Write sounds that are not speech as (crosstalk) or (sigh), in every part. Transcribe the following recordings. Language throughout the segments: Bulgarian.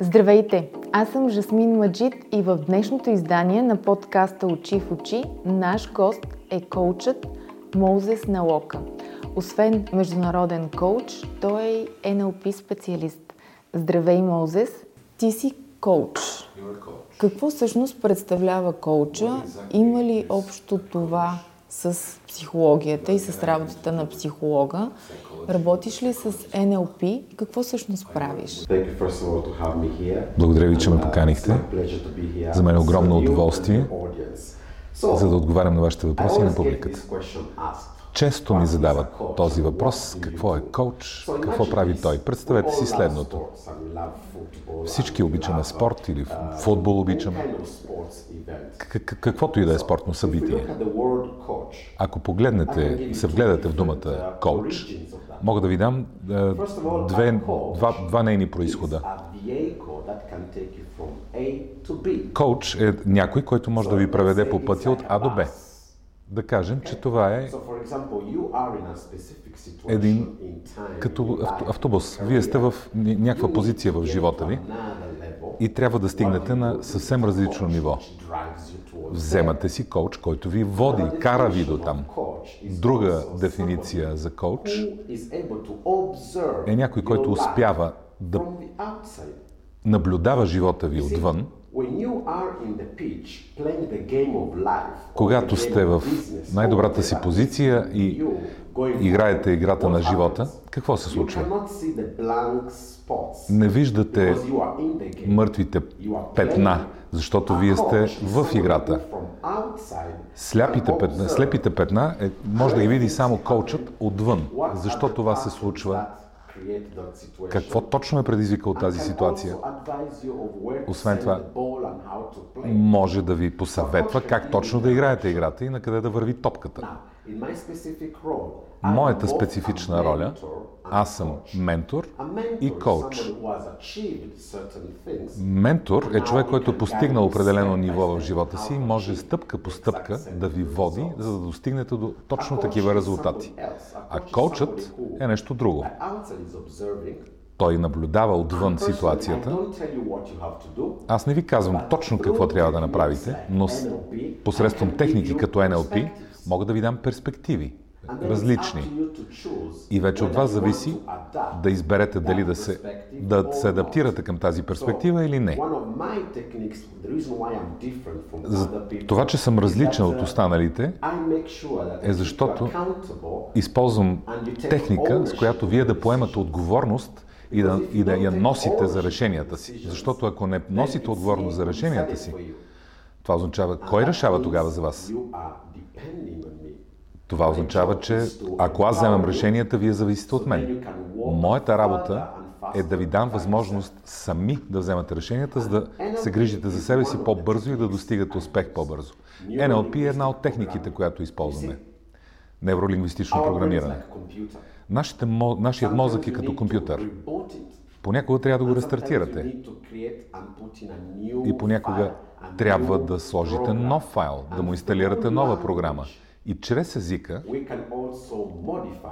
Здравейте! Аз съм Жасмин Маджид и в днешното издание на подкаста Очи в очи наш гост е коучът Моузес Налока. Освен международен коуч, той е NLP специалист. Здравей, Моузес! Ти си коуч. Какво всъщност представлява коуча? Има ли общо това с психологията и с работата на психолога? Работиш ли с NLP? Какво всъщност правиш? Благодаря ви, че ме поканихте. За мен е огромно удоволствие, за да отговарям на вашите въпроси и на публиката. Често ми задават този въпрос, какво е коуч, какво прави той. Представете си следното. Всички обичаме спорт или футбол обичаме. Каквото и да е спортно събитие. Ако погледнете, се вгледате в думата коуч, мога да ви дам две, два, два нейни происхода. Коуч е някой, който може да ви преведе по пътя от А до Б. Да кажем, че това е един като автобус. Вие сте в някаква позиция в живота ви и трябва да стигнете на съвсем различно ниво. Вземате си коуч, който ви води, кара ви до там. Друга дефиниция за коуч е някой, който успява да наблюдава живота ви отвън, когато сте в най-добрата си позиция и играете играта на живота, какво се случва? Не виждате мъртвите петна, защото вие сте в играта. Сляпите петна, слепите петна е, може да ги види само коучът отвън. Защо това се случва? Какво точно е предизвикал тази ситуация? Освен това, може да ви посъветва как точно да играете играта и на къде да върви топката. Моята специфична роля, аз съм ментор и коуч. Ментор е човек, който е постигнал определено ниво в живота си и може стъпка по стъпка да ви води, за да достигнете до точно такива резултати. А коучът е нещо друго. Той наблюдава отвън ситуацията. Аз не ви казвам точно какво трябва да направите, но посредством техники като NLP мога да ви дам перспективи различни. И вече от вас зависи да изберете дали да се, да се адаптирате към тази перспектива или не. За това, че съм различен от останалите, е защото използвам техника, с която вие да поемате отговорност и да, и да я носите за решенията си. Защото ако не носите отговорност за решенията си, това означава, кой решава тогава за вас? Това означава, че ако аз вземам решенията, вие зависите от мен. Моята работа е да ви дам възможност сами да вземате решенията, за да се грижите за себе си по-бързо и да достигате успех по-бързо. NLP е една от техниките, която използваме. Невролингвистично програмиране. Нашият мозък е като компютър. Понякога трябва да го рестартирате. И понякога трябва да сложите нов файл, да му инсталирате нова програма. И чрез езика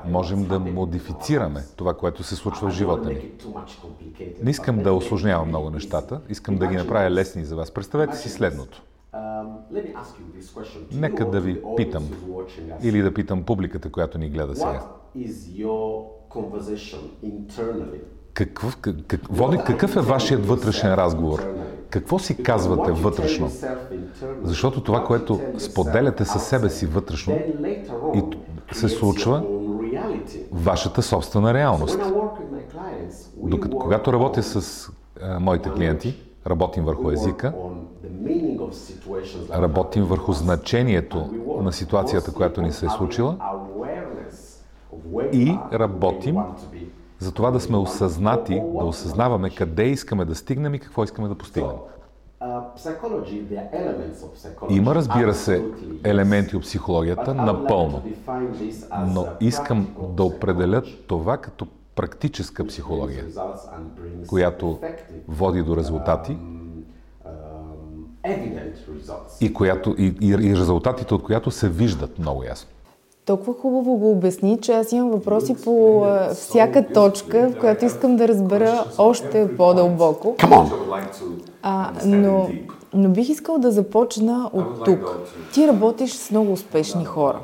можем да модифицираме това, което се случва в живота ни. Не искам да осложнявам много нещата, искам да ги направя лесни за вас. Представете си следното. Нека да ви питам, или да питам публиката, която ни гледа сега. Какъв, как, води, какъв е вашият вътрешен разговор? Какво си казвате вътрешно? Защото това, което споделяте със себе си вътрешно, и се случва вашата собствена реалност. Докато, когато работя с а, моите клиенти, работим върху езика, работим върху значението на ситуацията, която ни се е случила и работим за това да сме осъзнати, да осъзнаваме къде искаме да стигнем и какво искаме да постигнем. Има, разбира се, елементи от психологията, напълно. Но искам да определя това като практическа психология, която води до резултати и, която, и, и резултатите от която се виждат много ясно. Толкова хубаво го обясни, че аз имам въпроси по всяка точка, в която искам да разбера още по-дълбоко. А, но, но бих искал да започна от тук. Ти работиш с много успешни хора.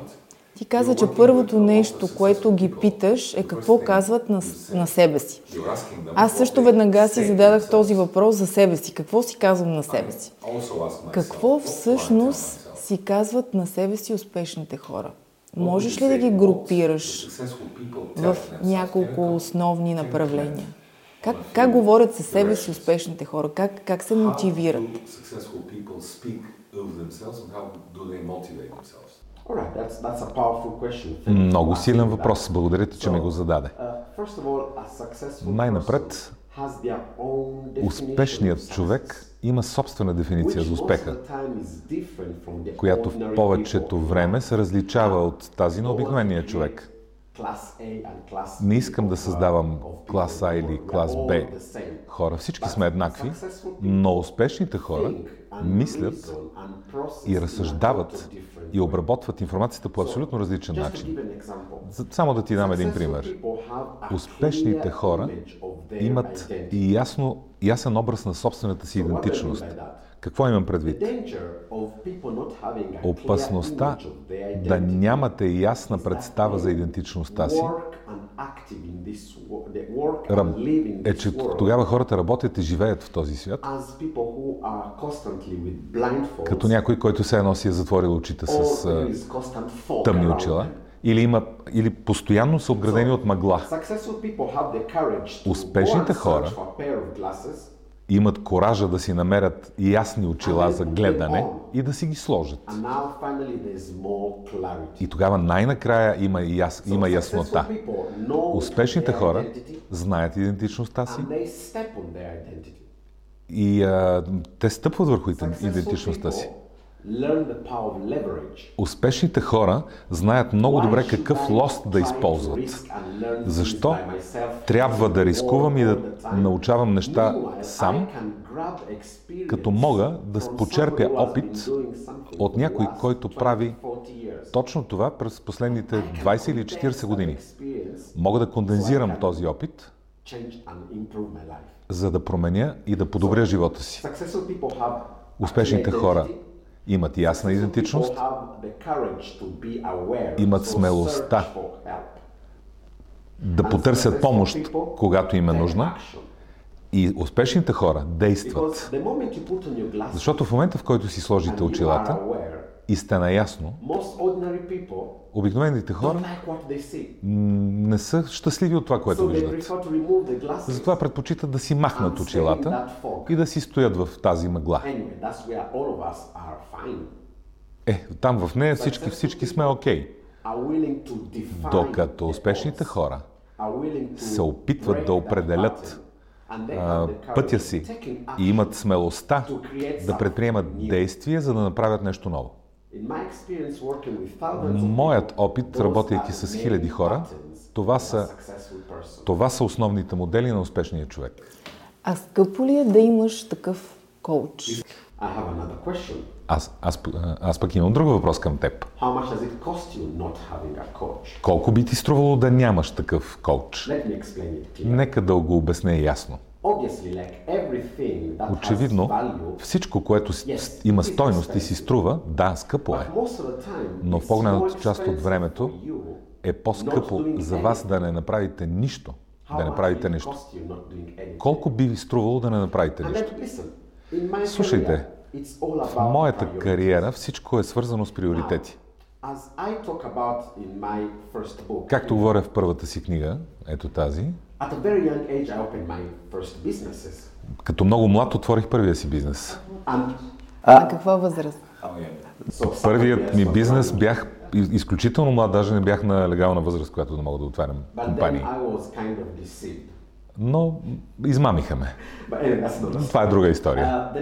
Ти каза, че първото нещо, което ги питаш е какво казват на, на себе си. Аз също веднага си зададах този въпрос за себе си. Какво си казвам на себе си? Какво всъщност си казват на себе си успешните хора? Можеш ли да ги групираш в няколко основни направления? Как, как говорят със себе си успешните хора? Как, как се мотивират? Много силен въпрос. Благодаря ти, че ми го зададе. Uh, Най-напред, успешният човек има собствена дефиниция за успеха, която в повечето време се различава от тази на обикновения човек. Не искам да създавам клас А или клас Б хора. Всички сме еднакви, но успешните хора мислят и разсъждават и обработват информацията по абсолютно различен начин. Само да ти дам един пример. Успешните хора имат и ясно, ясен образ на собствената си идентичност. Какво имам предвид? Опасността да нямате ясна представа за идентичността си е, че тогава хората работят и живеят в този свят, като някой, който се едно си е затворил очите с тъмни очила, или, има, или постоянно са обградени от мъгла. Успешните хора имат коража да си намерят ясни очила за гледане и да си ги сложат. И тогава най-накрая има, яс, има яснота. Успешните хора знаят идентичността си и а, те стъпват върху идентичността си. Успешните хора знаят много добре какъв лост да използват. Защо трябва да рискувам и да научавам неща сам, като мога да почерпя опит от някой, който прави точно това през последните 20 или 40 години. Мога да кондензирам този опит, за да променя и да подобря живота си. Успешните хора имат ясна идентичност, имат смелостта да потърсят помощ, когато им е нужна. И успешните хора действат. Защото в момента, в който си сложите очилата и сте наясно, обикновените хора не са щастливи от това, което виждат. Затова предпочитат да си махнат очилата и да си стоят в тази мъгла. Е, там в нея всички, всички сме окей. Okay. Докато успешните хора се опитват да определят а, пътя си и имат смелостта да предприемат действия, за да направят нещо ново. Моят опит, работейки с хиляди хора, това са, това са основните модели на успешния човек. А скъпо ли е да имаш такъв коуч? Аз, аз, аз пък имам друг въпрос към теб. Колко би ти струвало да нямаш такъв коуч? Нека да го обясня ясно. Очевидно, всичко, което има стойност и си струва, да, скъпо е. Но в по-голямата част от времето е по-скъпо за вас да не направите нищо, да не правите нещо. Колко би ви струвало да не направите нищо? Слушайте, в моята кариера всичко е свързано с приоритети. Както говоря в първата си книга, ето тази, като много млад отворих първия си бизнес. А каква възраст? Първият ми бизнес бях изключително млад, даже не бях на легална възраст, която да мога да отварям компании но измамиха ме. Това е друга история. Uh,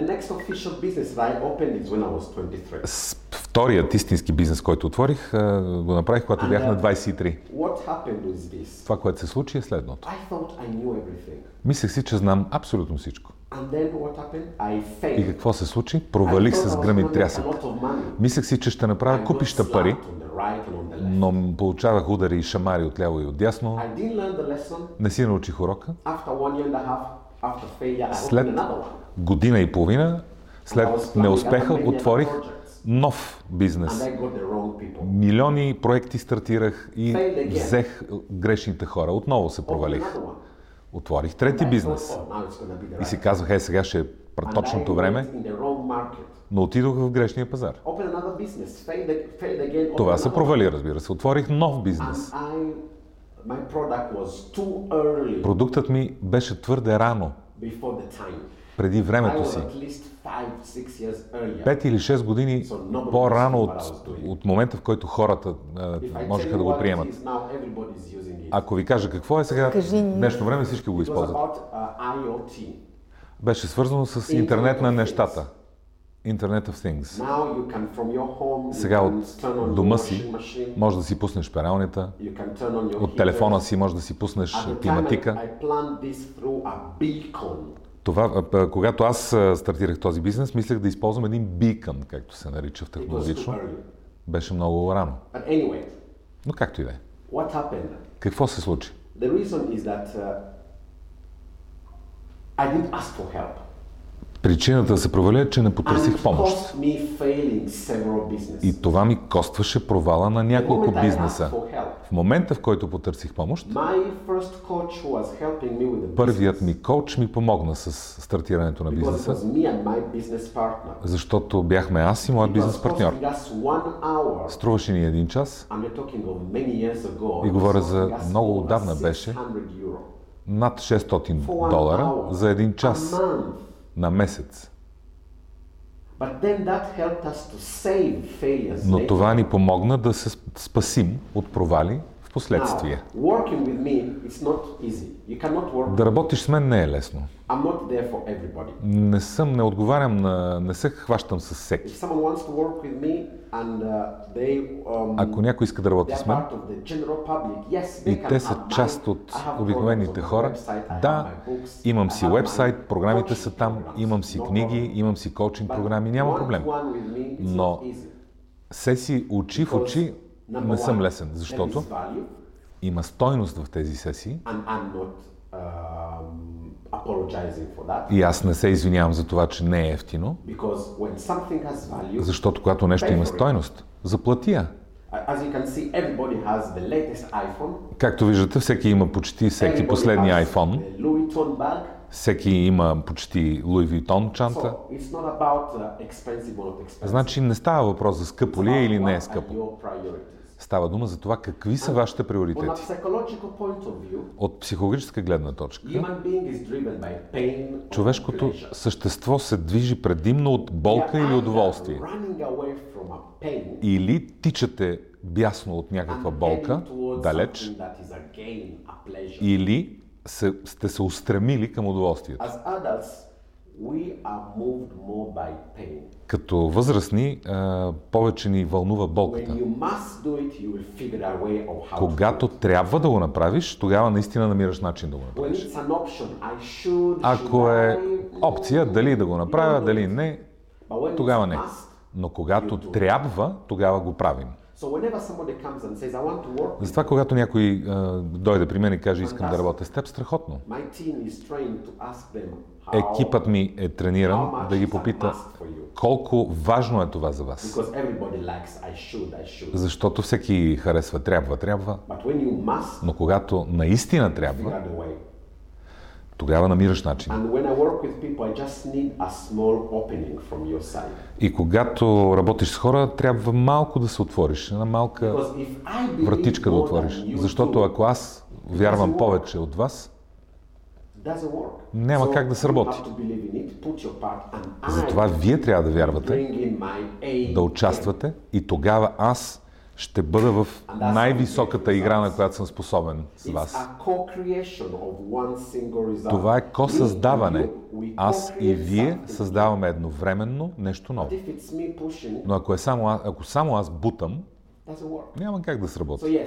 вторият истински бизнес, който отворих, го направих, когато бях на 23. Uh, Това, което се случи е следното. Мислех си, че знам абсолютно всичко. И какво се случи? Провалих се с гръм и трясък. Мислех си, че ще направя купища пари но получавах удари и шамари от ляво и от дясно. Не си научих урока. След година и половина, след неуспеха, отворих нов бизнес. Милиони проекти стартирах и взех грешните хора. Отново се провалих. Отворих трети бизнес. И си казвах, е, сега ще е точното време, но отидох в грешния пазар. Това се провали, разбира се. Отворих нов бизнес. Продуктът ми беше твърде рано, преди времето си. Пет или 6 години по-рано от, от момента, в който хората а, можеха да го приемат. Ако ви кажа какво е сега, в днешно време всички го използват. Uh, беше свързано с интернет на нещата. Internet of Things. Сега от дома си може да си пуснеш пералнята, от телефона си може да си пуснеш климатика. Това, когато аз стартирах този бизнес, мислех да използвам един бикън, както се нарича в технологично. Беше много рано. Но както и да е. Какво се случи? Uh, Причината да се проваля е, че не потърсих помощ. И това ми костваше провала на няколко бизнеса. В момента, в който потърсих помощ, първият ми коуч ми помогна с стартирането на бизнеса, защото бяхме аз и моят бизнес партньор. Струваше ни един час. И говоря за много отдавна беше, над 600 долара за един час на месец. Но това ни помогна да се спасим от провали в последствие. Да работиш с мен не е лесно. Не съм, не отговарям на, не се хващам с всеки. Uh, um, Ако някой иска да работи с мен и те са част от обикновените хора, да, имам си вебсайт, програмите са там, имам си книги, имам си коучинг програми, няма проблем. Но сесии очи в очи не съм лесен, защото има стойност в тези сесии. И аз не се извинявам за това, че не е ефтино, защото когато нещо има стойност, заплати я. Както виждате, всеки има почти всеки последния iPhone. Всеки има почти Louis Vuitton чанта. Значи не става въпрос за скъпо ли е или не е скъпо. Става дума за това какви са вашите приоритети. От психологическа гледна точка, човешкото същество се движи предимно от болка или удоволствие. Или тичате бясно от някаква болка, далеч, или сте се устремили към удоволствието. Като възрастни, повече ни вълнува болката. Когато трябва да го направиш, тогава наистина намираш начин да го направиш. Ако е опция дали да го направя, дали не, тогава не. Но когато трябва, тогава го правим. Затова, когато някой дойде при мен и каже, искам да работя с теб, страхотно екипът ми е трениран да ги попита колко важно е това за вас. Защото всеки харесва трябва, трябва. Но когато наистина трябва, тогава намираш начин. И когато работиш с хора, трябва малко да се отвориш, една малка вратичка да отвориш. Защото ако аз вярвам повече от вас, няма как да се работи. Затова вие трябва да вярвате, да участвате и тогава аз ще бъда в най-високата игра, на която съм способен с вас. Това е ко-създаване. Аз и вие създаваме едновременно нещо ново. Но ако, е само, ако само аз бутам, няма как да сработи.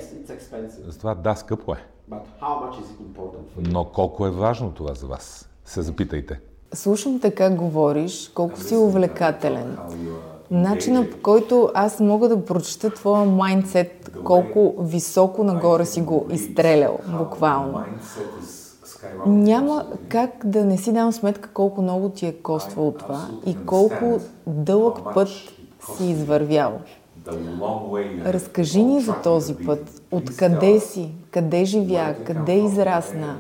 Затова да, скъпо е. Но колко е важно това за вас? Се запитайте. Слушам те как говориш, колко си увлекателен. начина по който аз мога да прочета твоя майндсет, колко високо нагоре си го изстрелял, буквално. Няма как да не си дам сметка колко много ти е коствало това и колко дълъг път си извървял. Разкажи ни за този път. Откъде си? Къде живя? Къде израсна?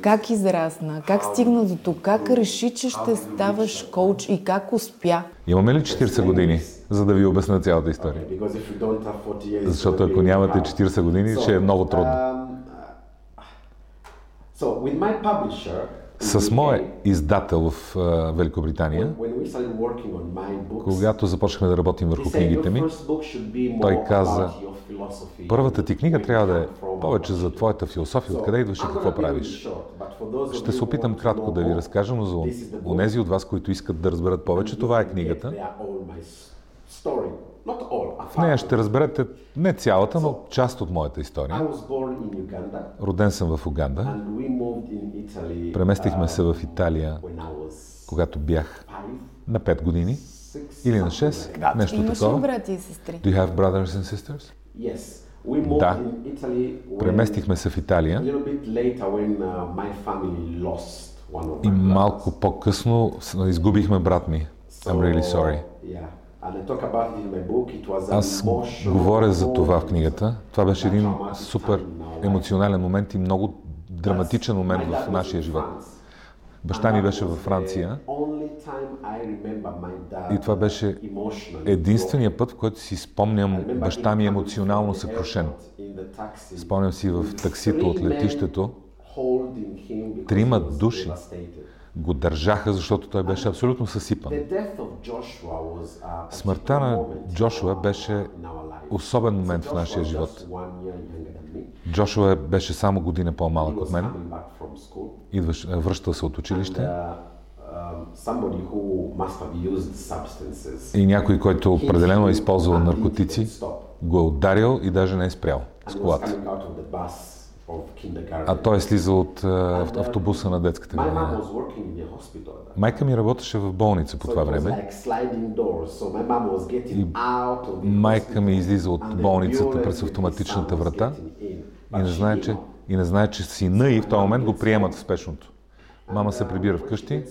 Как израсна? Как стигна до тук? Как реши, че ще ставаш коуч и как успя? Имаме ли 40 години, за да ви обясня цялата история? Защото ако нямате 40 години, ще е много трудно. С моя издател в Великобритания, когато започнахме да работим върху книгите ми, той каза, първата ти книга трябва да е повече за твоята философия, откъде идваш и какво правиш. Ще се опитам кратко да ви разкажа, но за онези от вас, които искат да разберат повече, това е книгата. В нея ще разберете не цялата, но част от моята история. Роден съм в Уганда. Преместихме се в Италия, когато бях на 5 години или на 6, нещо Имаш такова. ли брати и сестри? Do you have brothers and sisters? Да. Преместихме се в Италия и малко по-късно изгубихме брат ми. I'm really sorry. Аз говоря за това в книгата. Това беше един супер емоционален момент и много драматичен момент в нашия живот. Баща ми беше във Франция. и това беше единствения път, в който си спомням баща ми емоционално съкрушен. Спомням си в таксито от летището, трима души го държаха, защото той беше абсолютно съсипан. Смъртта на Джошуа беше особен момент в нашия живот. Джошуа беше само година по-малък от мен. Идваш, връщал се от училище. И някой, който определено е използвал наркотици, го е ударил и даже не е спрял с колата. А той е слизал от автобуса на детската градина. Майка ми работеше в болница по това време. И майка ми излиза от болницата през автоматичната врата и не знае, че, и не знае, че сина и в този момент го приемат в спешното. Мама се прибира вкъщи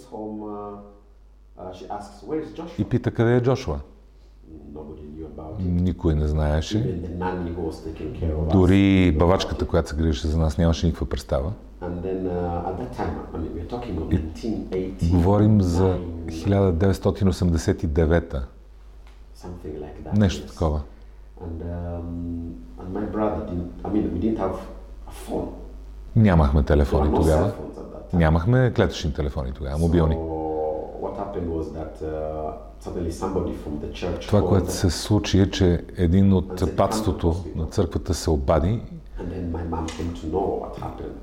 и пита къде е Джошуа. Никой не знаеше. Дори бавачката, която се грижеше за нас, нямаше никаква представа. И говорим за 1989-та. Нещо такова. Нямахме телефони тогава. Нямахме клетъчни телефони тогава, мобилни. Това, което се случи е, че един от патството на църквата се обади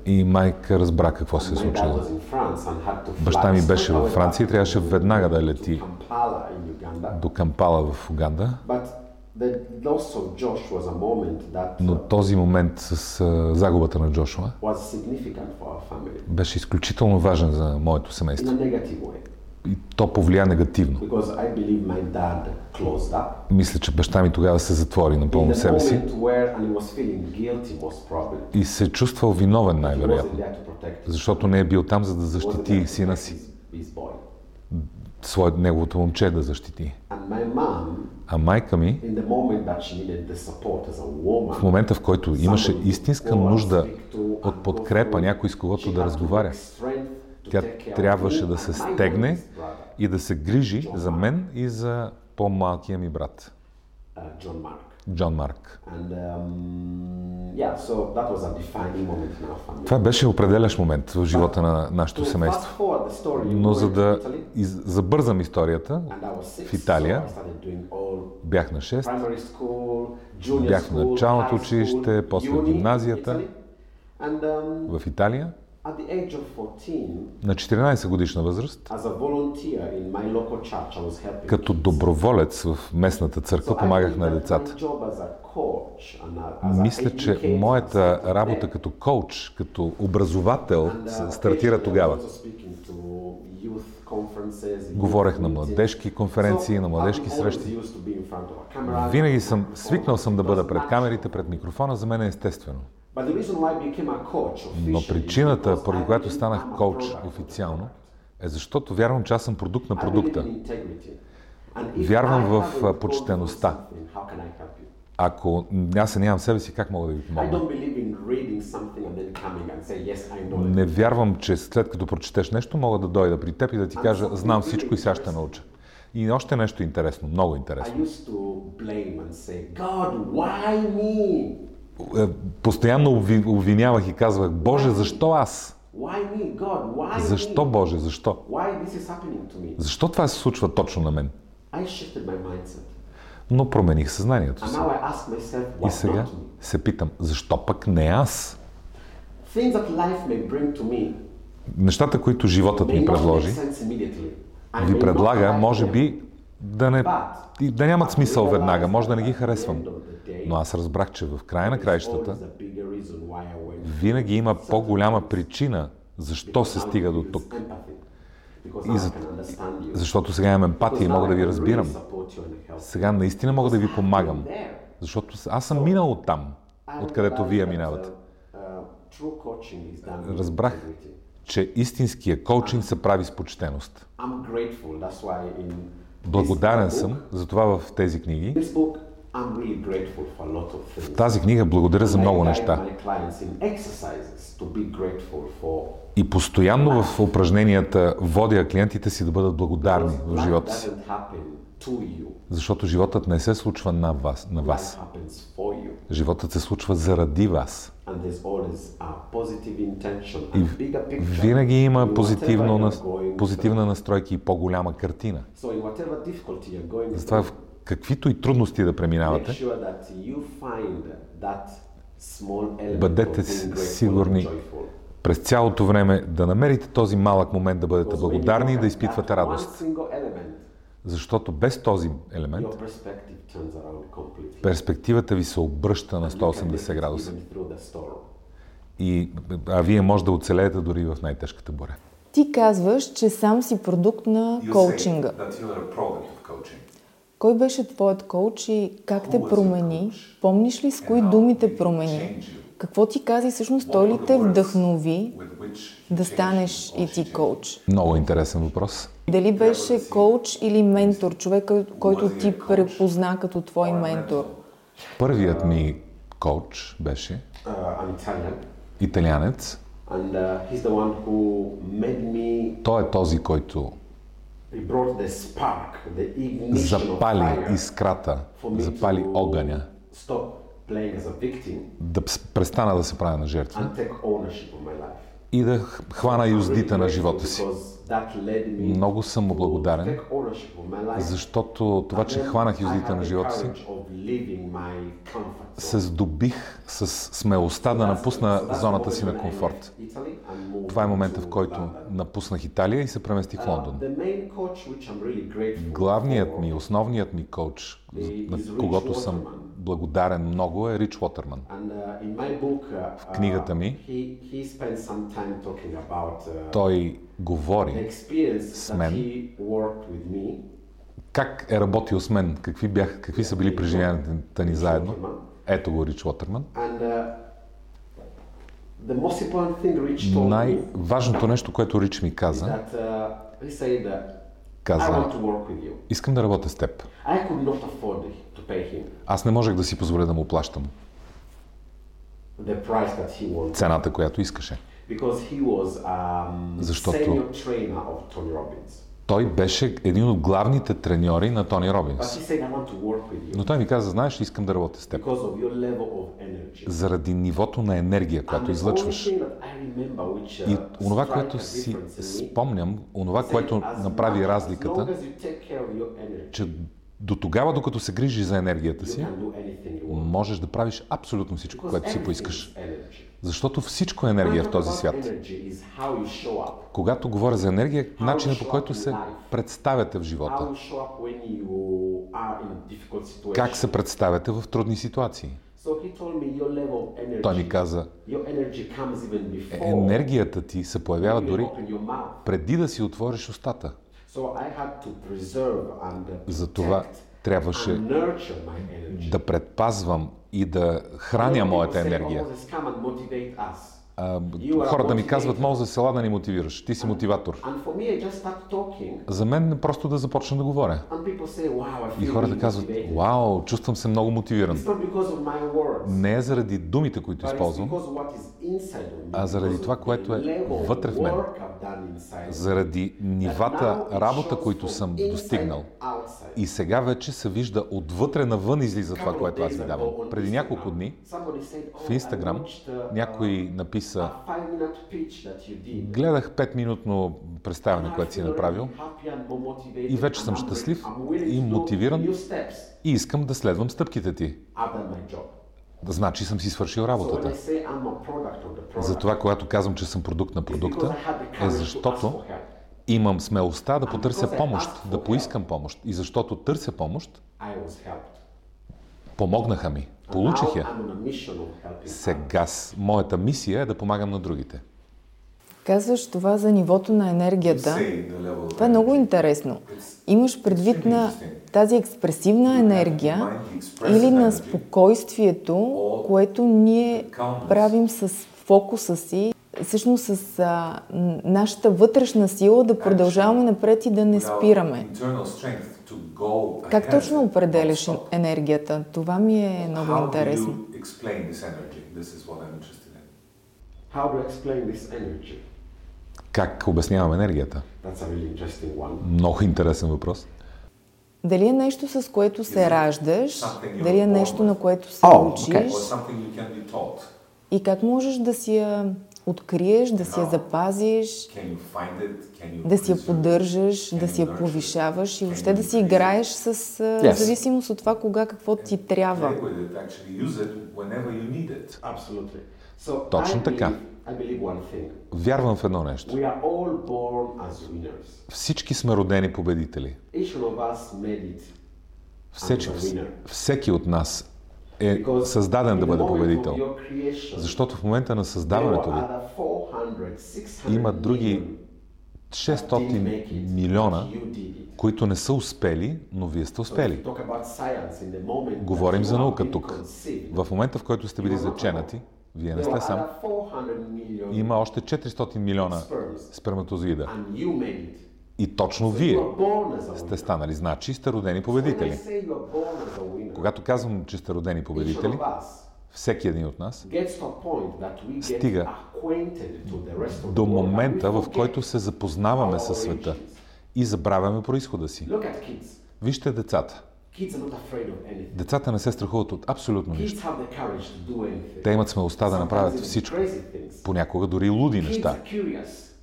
и майка разбра какво се е случило. Баща ми беше във Франция и трябваше веднага да лети до Кампала в Уганда. Но този момент с загубата на Джошуа беше изключително важен за моето семейство и то повлия негативно. Мисля, че баща ми тогава се затвори напълно себе си. и се чувствал виновен най-вероятно, защото не е бил там, за да защити сина си. Своят, неговото момче да защити. А майка ми, в момента в който имаше истинска нужда от подкрепа, някой с когото да разговаря, тя трябваше да се стегне и да се грижи за мен и за по-малкия ми брат. Джон Марк. Това беше определящ момент в живота на нашето семейство. Но за да из... забързам историята, в Италия бях на 6, бях в началното училище, после в гимназията в Италия. На 14 годишна възраст, като доброволец в местната църква, помагах на децата. Мисля, че моята работа като коуч, като образовател, стартира тогава. Говорех на младежки конференции, на младежки срещи. Винаги съм, свикнал съм да бъда пред камерите, пред микрофона, за мен е естествено. Но причината, поради която станах коуч официално, е защото вярвам, че аз съм продукт на продукта. Вярвам в почтеността. Ако аз се нямам себе си, как мога да ви помогна? Не вярвам, че след като прочетеш нещо, мога да дойда при теб и да ти кажа, знам всичко и сега ще науча. И още нещо интересно, много интересно. Е, постоянно обвинявах и казвах, Боже, защо аз? Защо, Боже, защо? Защо това се случва точно на мен? Но промених съзнанието си. И сега се питам, защо пък не аз? Нещата, които животът ми предложи, ви предлага, може би, да, не, да нямат смисъл веднага, може да не ги харесвам. Но аз разбрах, че в края на краищата винаги има по-голяма причина защо се стига до тук. И за, защото сега имам емпатия и мога да ви разбирам. Сега наистина мога да ви помагам. Защото аз съм минал от там, откъдето вие минавате. Разбрах, че истинския коучинг се прави с почтеност. Благодарен съм за това в тези книги. В тази книга благодаря за много неща. И постоянно в упражненията водя клиентите си да бъдат благодарни в живота си. Защото животът не се случва на вас. На вас. Животът се случва заради вас. И винаги има позитивно, позитивна настройка и по-голяма картина. Затова в каквито и трудности да преминавате, бъдете сигурни през цялото време да намерите този малък момент да бъдете благодарни и да изпитвате радост. Защото без този елемент перспективата ви се обръща на 180 градуса. И, а вие може да оцелеете дори в най-тежката буря. Ти казваш, че сам си продукт на коучинга. Кой беше твоят коуч и как те промени? Помниш ли с кои думи те промени? Какво ти каза и всъщност той ли те вдъхнови да станеш и ти коуч? Много интересен въпрос. Дали беше коуч или ментор, човек, който ти препозна като твой ментор? Първият ми коуч беше италянец. Той е този, който запали искрата, запали огъня, да престана да се правя на жертва и да хвана юздите на живота си. Много съм му благодарен, защото това, че хванах юздите на живота си, се здобих с смелостта да напусна зоната си на комфорт. Това е момента, в който напуснах Италия и се преместих в Лондон. Главният ми, основният ми коуч, на когото съм благодарен много, е Рич Уотерман. В книгата ми той говори с мен как е работил с мен, какви, бях, какви са били преживянията ни заедно. Ето го Рич Уотерман. Най-важното нещо, което Рич ми каза, каза, искам да работя с теб. Аз не можех да си позволя да му плащам цената, която искаше. Защото той беше един от главните треньори на Тони Робинс. Но той ми каза, знаеш, искам да работя с теб. Заради нивото на енергия, която излъчваш. И онова, което си спомням, онова, което направи разликата, че до тогава, докато се грижиш за енергията си, можеш да правиш абсолютно всичко, което си поискаш. Защото всичко е енергия в този свят. Когато говоря за енергия, начинът по който се представяте в живота. Как се представяте в трудни ситуации. Той ми каза, енергията ти се появява дори преди да си отвориш устата. Затова трябваше да предпазвам и да храня моята енергия. Хората ми казват, може да се да ни мотивираш. Ти си мотиватор. За мен е просто да започна да говоря. И хората казват, вау, чувствам се много мотивиран. Не е заради думите, които използвам, а заради това, което е вътре в мен. Заради нивата работа, които съм достигнал. И сега вече се вижда отвътре навън излиза това, което аз ви давам. Преди няколко дни в Инстаграм някой написа Гледах 5-минутно представяне, което си направил. и вече съм щастлив и мотивиран и искам да следвам стъпките ти. Значи съм си свършил работата. Затова, когато казвам, че съм продукт на продукта, е защото имам смелостта да потърся помощ, да поискам помощ. И защото търся помощ, помогнаха ми. Получих я. Сега моята мисия е да помагам на другите. Казваш това за нивото на енергията. Това е много интересно. Имаш предвид на тази експресивна енергия или на спокойствието, което ние правим с фокуса си, всъщност с а, нашата вътрешна сила да продължаваме напред и да не спираме. Как точно определяш енергията? Това ми е много интересно. Как обяснявам енергията? Много интересен въпрос. Дали е нещо, с което се раждаш, дали е нещо, на което се oh, учиш? и как можеш да си я откриеш, да си я запазиш, да си я поддържаш, да си я повишаваш и въобще да си играеш с yes. зависимост от това кога какво ти трябва. Точно така. Вярвам в едно нещо. Всички сме родени победители. Всеки, всеки от нас е създаден да бъде победител. Защото в момента на създаването ви има други 600 милиона, които не са успели, но вие сте успели. Говорим за наука тук. В момента, в който сте били заченати, вие не сте сам. Има още 400 милиона сперматозоида. И точно вие сте станали, значи сте родени победители. Когато казвам, че сте родени победители, всеки един от нас стига до момента, в който се запознаваме със света и забравяме происхода си. Вижте децата. Децата не се страхуват от абсолютно нищо. Те имат смелостта да направят всичко. Понякога дори луди неща.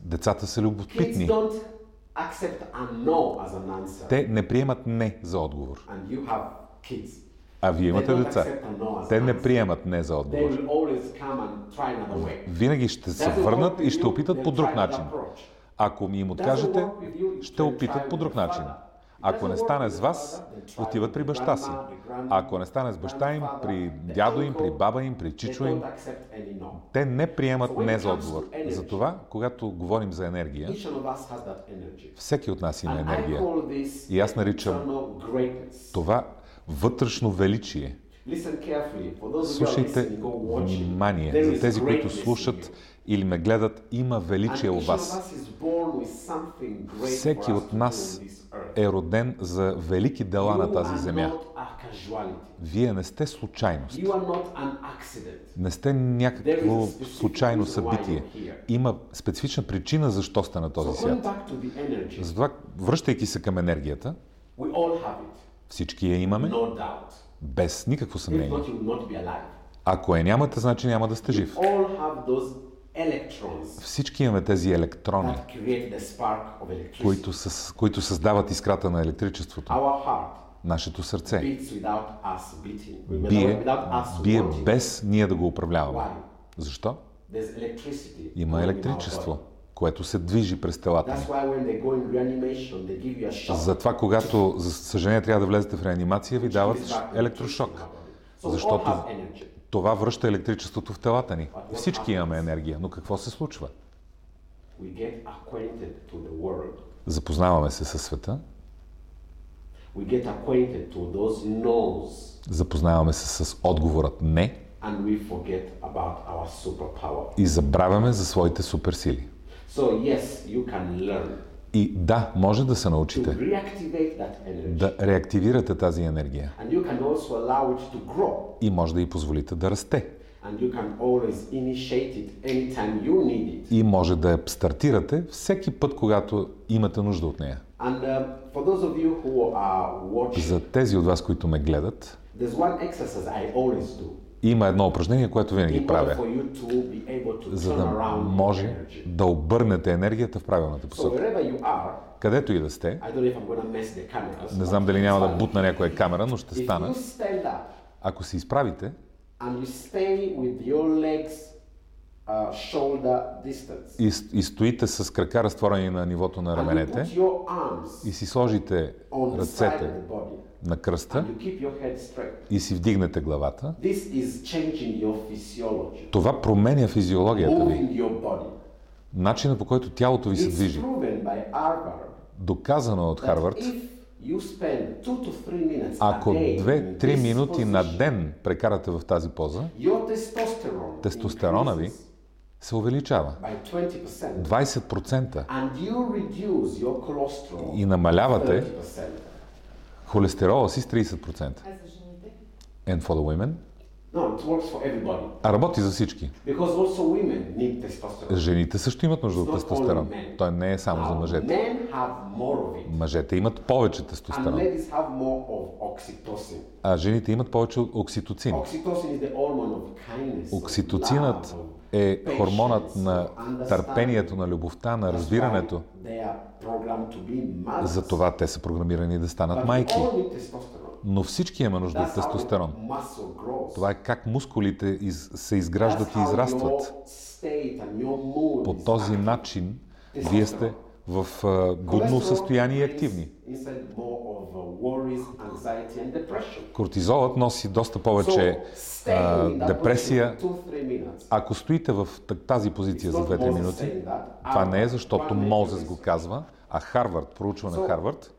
Децата са любопитни. Те не приемат не за отговор. А вие имате деца. Те не приемат не за отговор. Винаги ще се върнат и ще опитат по друг начин. Ако ми им откажете, ще опитат по друг начин. Ако не стане с вас, отиват при баща си. А ако не стане с баща им, при дядо им, при баба им, при чичо им, те не приемат не за отговор. Затова, когато говорим за енергия, всеки от нас има енергия. И аз наричам това вътрешно величие. Слушайте внимание. За тези, които слушат или ме гледат, има величие у вас. Всеки от нас е роден за велики дела на тази земя. Вие не сте случайност. Не сте някакво случайно събитие. Има специфична причина защо сте на този свят. Затова, връщайки се към енергията, всички я имаме, без никакво съмнение. Ако я нямате, значи няма да сте жив. Всички имаме тези електрони, които, с, които създават искрата на електричеството. Нашето сърце бие, бие без ние да го управляваме. Защо? Има електричество, което се движи през телата. Затова, когато, за съжаление, трябва да влезете в реанимация, ви дават електрошок. Защото това връща електричеството в телата ни. Всички имаме енергия, но какво се случва? Запознаваме се със света. Запознаваме се с отговорът не и забравяме за своите суперсили. So yes, you can learn И да, може да се научите. Да реактивирате тази енергия. И може да й позволите да расте. И може да я стартирате всеки път, когато имате нужда от нея. Uh, За тези от вас, които ме гледат, има едно упражнение, което винаги правя, за да може да обърнете енергията в правилната посока. Където и да сте, не знам дали няма да бутна някоя камера, но ще стана. Ако се изправите и, и стоите с крака разтворени на нивото на раменете и си сложите ръцете на кръста и си вдигнете главата, това променя физиологията ви, начина по който тялото ви се движи. Доказано е от Харвард, ако a day in 2-3 this минути на ден прекарате в тази поза, тестостерона ви се увеличава by 20%. 20% And you reduce your cholesterol и намалявате 30%. холестерола си с 30%. And for the women. No, it works for everybody. А работи за всички. Because also women need testosterone. Жените също имат нужда от тестостерон. Той не е само за Now, мъжете. men have more of it. Мъжете имат повече And тестостерон, ladies have more of oxytocin. а жените имат повече окситоцин. Oxytocin is the hormone of kindness. of Окситоцинът е хормонът на търпението, на любовта, на разбирането. Затова те са програмирани да станат майки. Но всички имаме нужда от тестостерон. Това е как мускулите се изграждат и израстват. По този начин вие сте в будно състояние и активни. Кортизолът носи доста повече а, депресия. position for 2-3 minutes. Ако стоите в тази позиция за 2-3 минути, това не е защото Мозес го казва, а Харвард, проучване на Харвард,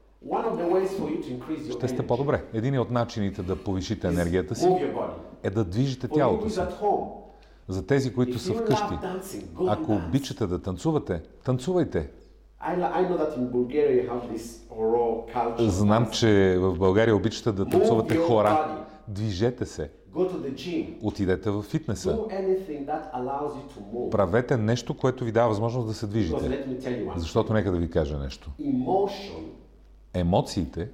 ще сте по-добре. Един от начините да повишите енергията си е да движите тялото си. За тези, които са вкъщи, ако обичате да танцувате, танцувайте. I, I know that in Bulgaria you have this raw culture. Знам, че в България обичате да танцувате хора. Движете се, отидете в фитнеса. Правете нещо, което ви дава възможност да се движите. Защото нека да ви кажа нещо. Емоциите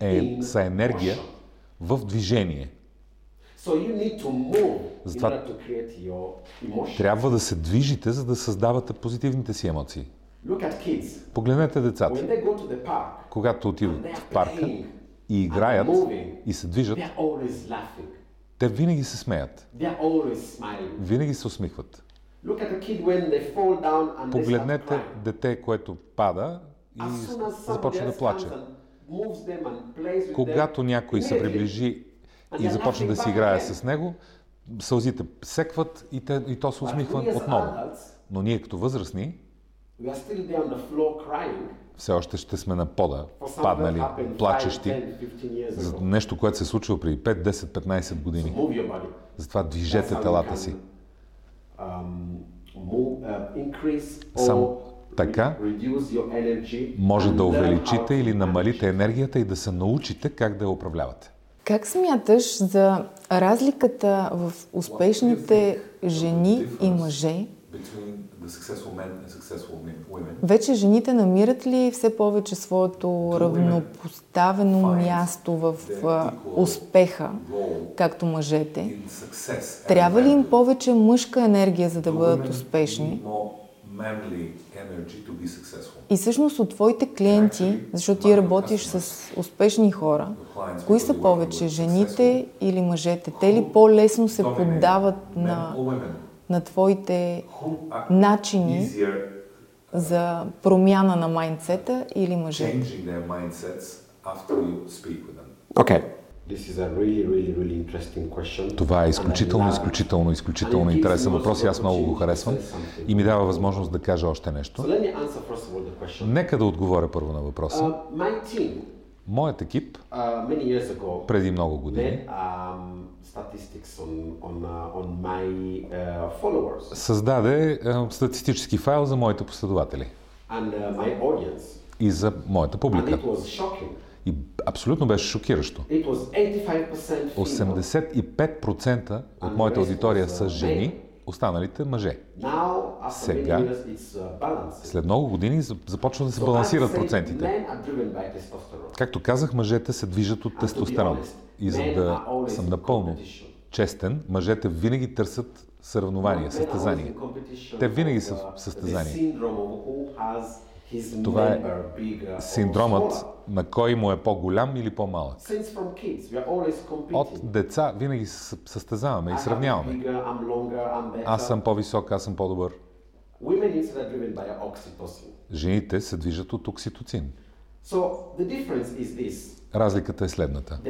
е, са енергия в движение. Затова. Трябва да се движите, за да създавате позитивните си емоции. Погледнете децата. Когато отидат в парка и играят и се движат, те винаги се смеят. Винаги се усмихват. Погледнете дете, което пада и започва да плаче. Когато някой се приближи и започне да си играе с него, сълзите секват и, те, и то се усмихва отново. Но ние като възрастни все още ще сме на пода, паднали, happened 5, плачещи, 10, 15 years за нещо, което се е случило преди 5, 10, 15 години. Затова движете телата си. um, uh, Само така Може да увеличите или намалите енергията и да се научите как да я управлявате. Как смяташ за разликата в успешните жени и мъже? Вече жените намират ли все повече своето равнопоставено място в успеха, както мъжете? Трябва ли им повече мъжка енергия, за да бъдат успешни? И всъщност от твоите клиенти, защото ти работиш с успешни хора, кои са повече, жените или мъжете? Те ли по-лесно се поддават на, на твоите начини за промяна на майндсета или мъжете? Okay. Really, really, really Това е изключително, изключително, изключително интересен въпрос и аз много го харесвам и ми дава възможност да кажа още нещо. So Нека да отговоря първо на въпроса. Uh, Моят екип uh, ago, преди много години um, on, on, uh, on създаде статистически файл за моите последователи and, и за моята публика. И абсолютно беше шокиращо. 85% от моята аудитория са жени, останалите мъже. Сега, след много години, започва да се балансират процентите. Както казах, мъжете се движат от тестостерон. И за да съм напълно честен, мъжете винаги търсят съревнования, състезания. Те винаги са в състезание. Това е синдромът на кой му е по-голям или по-малък. От деца винаги се състезаваме и сравняваме. Аз съм по-висок, аз съм по-добър. Жените се движат от окситоцин. Разликата е следната.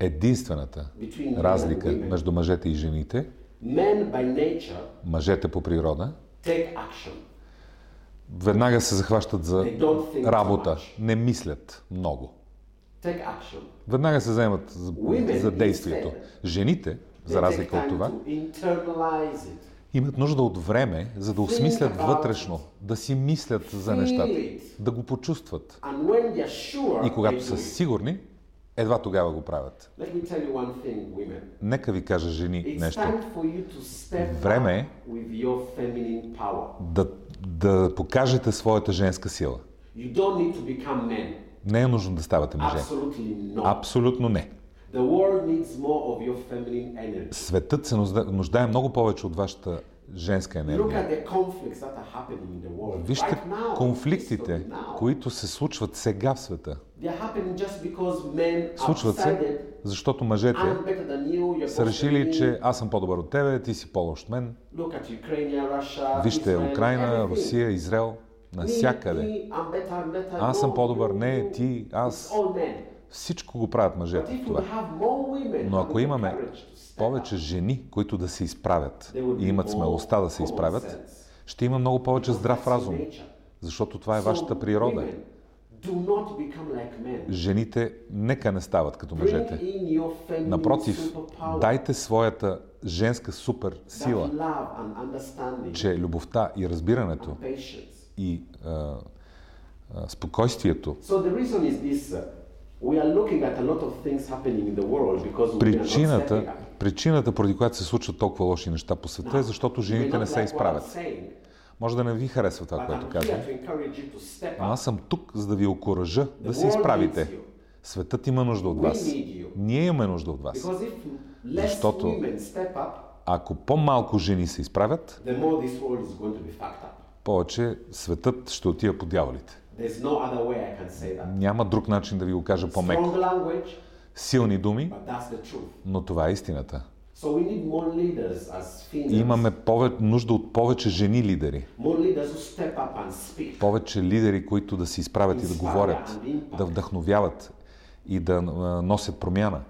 Единствената разлика между мъжете и жените, мъжете по природа, веднага се захващат за работа, не мислят много. Веднага се вземат за, за действието. Жените, за разлика от това, имат нужда от време, за да осмислят вътрешно, да си мислят за нещата, да го почувстват. И когато са сигурни, едва тогава го правят. Нека ви кажа, жени, нещо. Време е да да покажете своята женска сила. Не е нужно да ставате мъже. Абсолютно не. Светът се нуждае много повече от вашата женска енергия. Вижте конфликтите, които се случват сега в света. Случват се, защото мъжете са решили, че аз съм по-добър от тебе, ти си по-лош от мен. Вижте Украина, Русия, Израел, насякъде. Аз съм по-добър, не, ти, аз. Всичко го правят мъжете в това. Но ако имаме повече жени, които да се изправят и имат смелостта да се изправят, ще има много повече здрав разум, защото това е вашата природа. Жените нека не стават като мъжете. Напротив, дайте своята женска супер сила, че любовта и разбирането и а, а, спокойствието Причината, причината, поради която се случват толкова лоши неща по света е защото жените не се изправят. Може да не ви харесва това, което казвам. Но аз съм тук, за да ви окоръжа да се изправите. Светът има нужда от вас. Ние имаме нужда от вас. Защото ако по-малко жени се изправят, повече светът ще отива по дяволите. Няма друг начин да ви го кажа по-меко. Силни думи, но това е истината. И имаме повече, нужда от повече жени лидери. Повече лидери, които да се изправят и да говорят, да вдъхновяват и да носят промяна.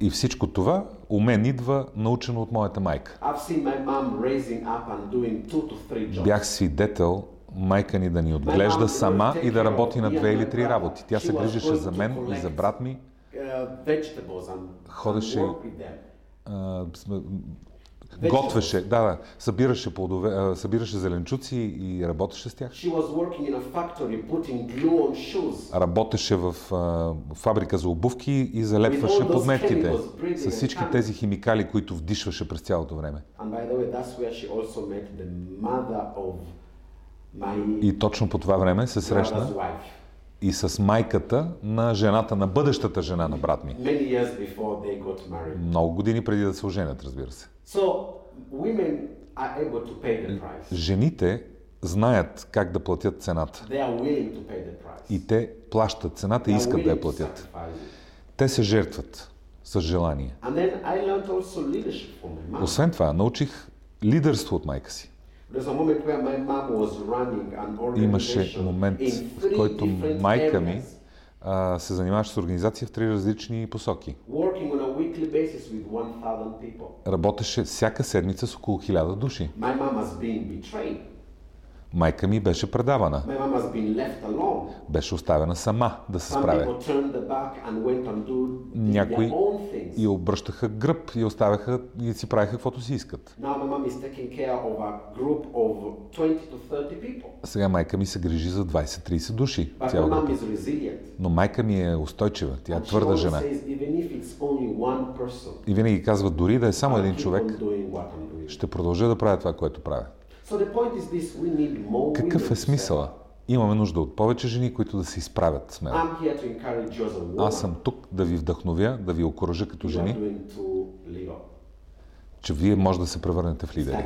И всичко това у мен идва научено от моята майка. Бях свидетел майка ни да ни отглежда сама и да работи на две или три работи. Тя се грижеше за мен и за брат ми. Uh, Ходеше Готвеше, да, да, събираше, плодове, събираше зеленчуци и работеше с тях. Работеше в фабрика за обувки и залепваше подметките с всички тези химикали, които вдишваше през цялото време. И точно по това време се срещна и с майката на жената, на бъдещата жена на брат ми. Много години преди да се оженят, разбира се. Жените знаят как да платят цената. И те плащат цената и искат да я платят. Те се жертват с желание. Освен това, научих лидерство от майка си. Имаше момент, в който майка ми а, се занимаваше с организация в три различни посоки. Работеше всяка седмица с около хиляда души. Майка ми беше предавана. Беше оставена сама да се справя. Някои и обръщаха гръб и оставяха и си правиха каквото си искат. Сега майка ми се грижи за 20-30 души. Но майка ми е устойчива. Тя е твърда жена. И винаги казва, дори да е само един човек, ще продължа да правя това, което правя. Какъв е смисъла? Имаме нужда от повече жени, които да се изправят с мен. Аз съм тук да ви вдъхновя, да ви окоръжа като жени, че вие може да се превърнете в лидери.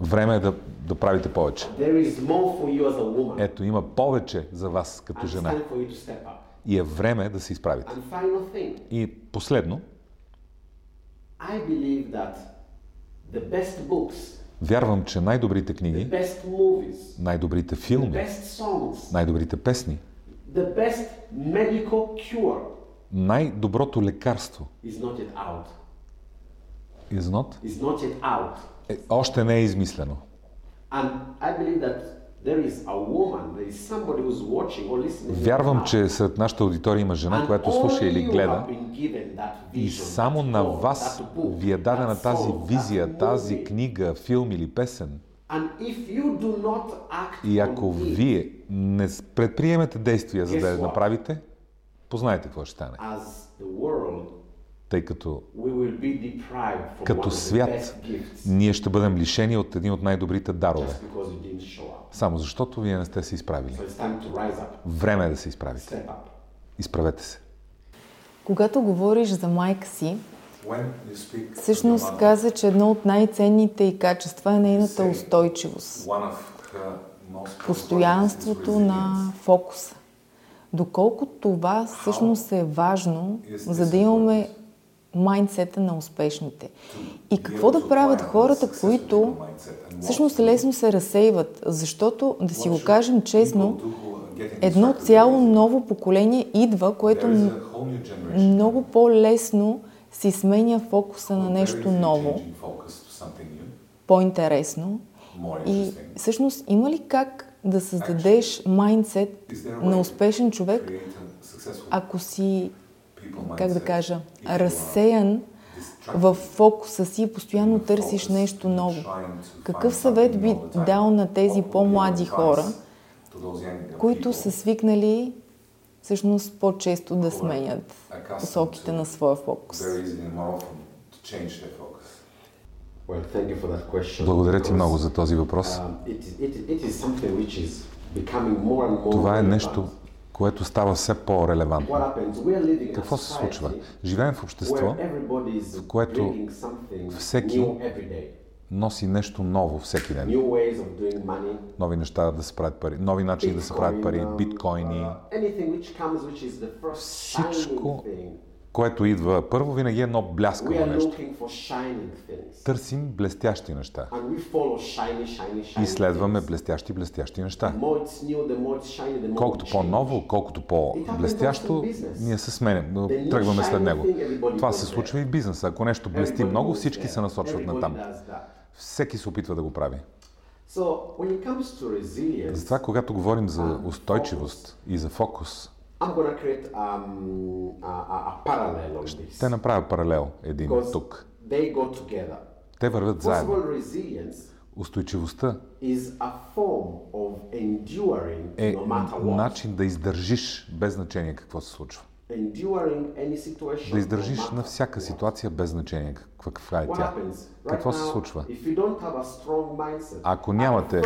Време е да, да правите повече. Ето, има повече за вас като жена. И е време да се изправите. И последно, Вярвам, че най-добрите книги, най-добрите филми, най-добрите песни, най-доброто лекарство is not? Is not yet out. Е, още не е измислено. And I believe that Вярвам, че сред нашата аудитория има жена, която слуша или гледа и само на вас ви е дадена тази визия, тази книга, филм или песен. И ако вие не предприемете действия, за да я направите, познайте какво ще стане. Тъй като като свят ние ще бъдем лишени от един от най-добрите дарове. Само защото вие не сте се изправили. Време е да се изправите. Изправете се. Когато говориш за майка си, всъщност каза, че едно от най-ценните и качества е нейната устойчивост. Постоянството на фокуса. Доколко това всъщност е важно, за да имаме майндсета на успешните. И какво да правят хората, които всъщност лесно се разсейват, защото, да си го кажем честно, едно цяло ново поколение идва, което много по-лесно си сменя фокуса на нещо ново, по-интересно. И всъщност има ли как да създадеш майндсет на успешен човек, ако си как да кажа, разсеян в фокуса си и постоянно търсиш нещо ново. Какъв съвет би дал на тези по-млади хора, които са свикнали всъщност по-често да сменят посоките на своя фокус? Благодаря ти много за този въпрос. Това е нещо, което става все по-релевантно. Какво се случва? Живеем в общество, в което всеки носи нещо ново всеки ден. Нови неща да се правят пари, нови начини да се правят пари, биткоини. Всичко, което идва първо, винаги е едно бляскаво нещо. Търсим блестящи неща. И следваме блестящи, блестящи неща. Колкото по-ново, колкото по-блестящо, ние се сменим, тръгваме след него. Това се случва и в бизнеса. Ако нещо блести много, всички се насочват на там. Всеки се опитва да го прави. Затова, когато говорим за устойчивост и за фокус, create, um, a, a Ще направя паралел един тук. Те вървят заедно. Устойчивостта е начин да издържиш без значение какво се случва. Да издържиш на всяка ситуация без значение каква е тя. Какво се случва? Ако нямате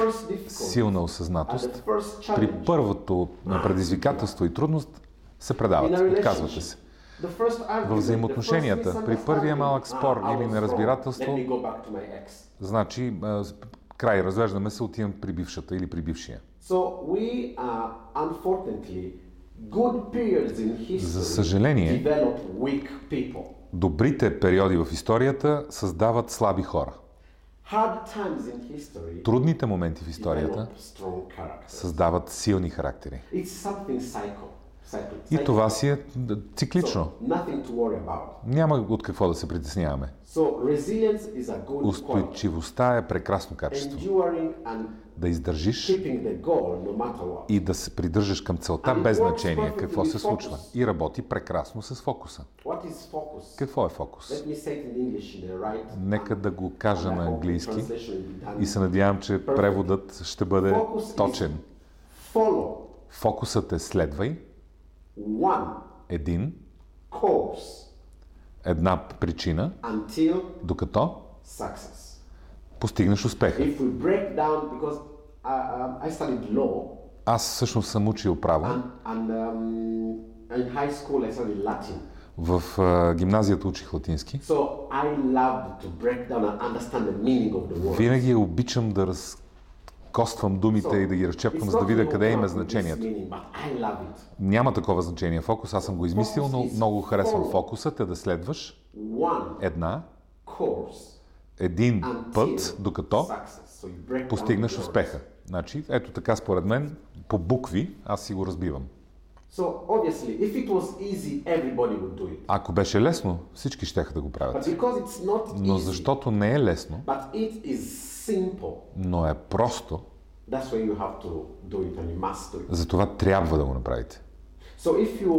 силна осъзнатост, при първото (gasps) предизвикателство и трудност се предавате, отказвате се. В взаимоотношенията, при първия малък спор или неразбирателство, значи край, развеждаме се, отивам при бившата или при бившия. За съжаление, добрите периоди в историята създават слаби хора. Трудните моменти в историята създават силни характери. И това си е циклично. Няма от какво да се притесняваме. Устойчивостта е прекрасно качество. Да издържиш и да се придържаш към целта без значение какво се случва. И работи прекрасно с фокуса. Какво е фокус? Нека да го кажа на английски и се надявам, че преводът ще бъде точен. Фокусът е следвай, един, една причина, докато постигнеш успеха. Аз всъщност съм учил право. Um, В гимназията учих латински. Винаги обичам да раз коствам думите и да ги разчепкам, за да видя къде има значението. Няма такова значение фокус, аз съм го измислил, но много харесвам. Фокусът е да следваш една, един път, докато постигнеш успеха. Значи, ето така според мен, по букви, аз си го разбивам. Ако беше лесно, всички ще да го правят. Но защото не е лесно, но е просто, затова трябва да го направите. So if you,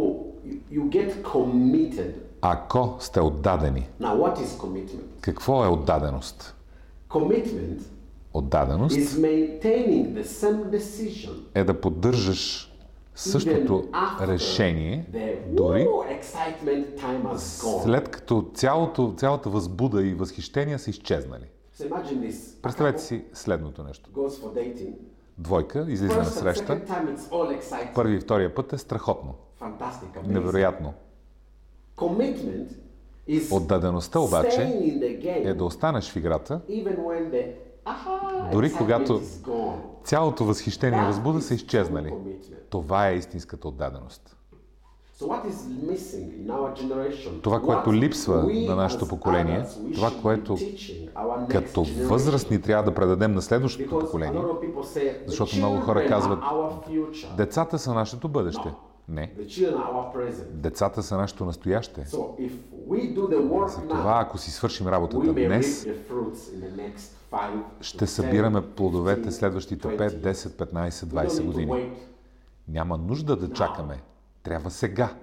you get committed, Ако сте отдадени, now what is commitment? какво е отдаденост? Commitment Отдаденост is maintaining the same decision е да поддържаш същото решение, дори след като цялото, цялата възбуда и възхищение са изчезнали. Представете си следното нещо. Двойка, излиза на среща. Първи и втория път е страхотно. Невероятно. Отдадеността обаче е да останеш в играта, дори когато цялото възхищение и възбуда са изчезнали. Това е истинската отдаденост. Това, което липсва на нашето поколение, това, което като възрастни трябва да предадем на следващото поколение, защото много хора казват, децата са нашето бъдеще. Не. Децата са нашето настояще. Затова, ако си свършим работата днес, ще събираме плодовете следващите 5, 10, 15, 20 години. Няма нужда да чакаме. Трябва сега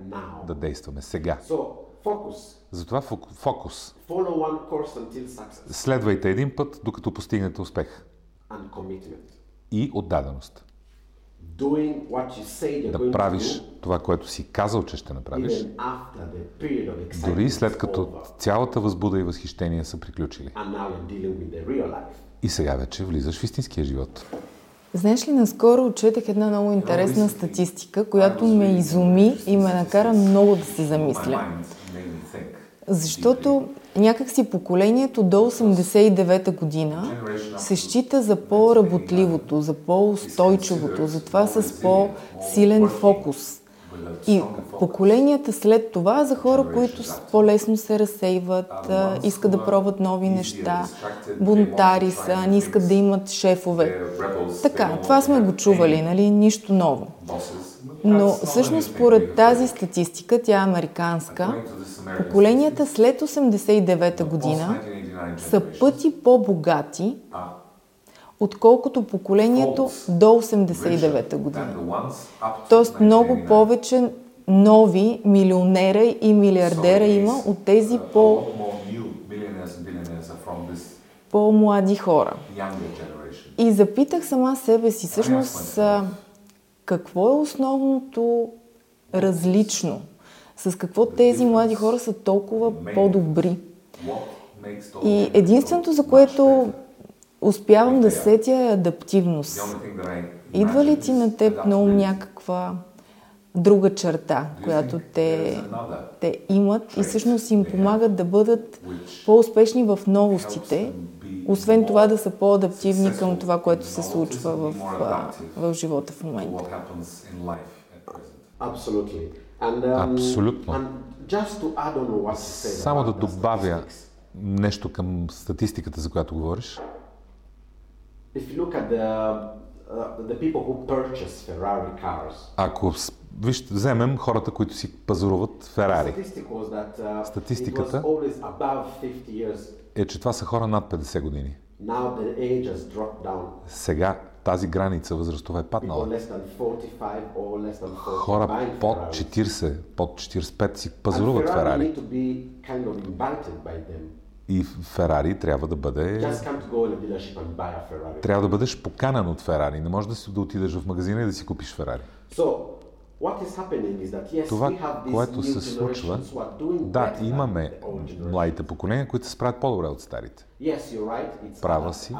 да действаме. Сега. Затова фокус. Следвайте един път, докато постигнете успех. И отдаденост. Да правиш това, което си казал, че ще направиш, дори след като цялата възбуда и възхищение са приключили. И сега вече влизаш в истинския живот. Знаеш ли, наскоро четах една много интересна статистика, която ме изуми и ме накара много да се замисля. Защото някакси поколението до 89-та година се счита за по-работливото, за по-устойчивото, за това с по-силен фокус. И поколенията след това за хора, които по-лесно се разсейват, искат да пробват нови неща, бунтари са, не искат да имат шефове. Така, това сме го чували, нали? Нищо ново. Но всъщност според тази статистика, тя е американска, поколенията след 89-та година са пъти по-богати, отколкото поколението до 89-та година. Тоест много повече нови милионера и милиардера има от тези по по-млади хора. И запитах сама себе си, всъщност, какво е основното различно? С какво тези млади хора са толкова по-добри? И единственото, за което успявам да сетя е адаптивност. Идва ли ти на теб на ум някаква друга черта, която те, те имат и всъщност им помагат да бъдат по-успешни в новостите, освен това да са по-адаптивни към това, което се случва в, в живота в момента. Абсолютно. Само да добавя нещо към статистиката, за която говориш. uh, Ако вижте, вземем хората, които си пазаруват Ферари, uh, Статистиката always above 50 years. е, че това са хора над 50 години. Сега тази граница възрastова е паднала. less than 45 or less than 40 Хора под Ferraris. 40, под 45 си пазаруват Ферари. И Ферари трябва да бъде трябва да бъдеш поканен от Ферари. Не можеш да, си, да отидеш в магазина и да си купиш Ферари. So, това, което се случва, да, имаме младите поколения, които се справят по-добре от старите. Права си.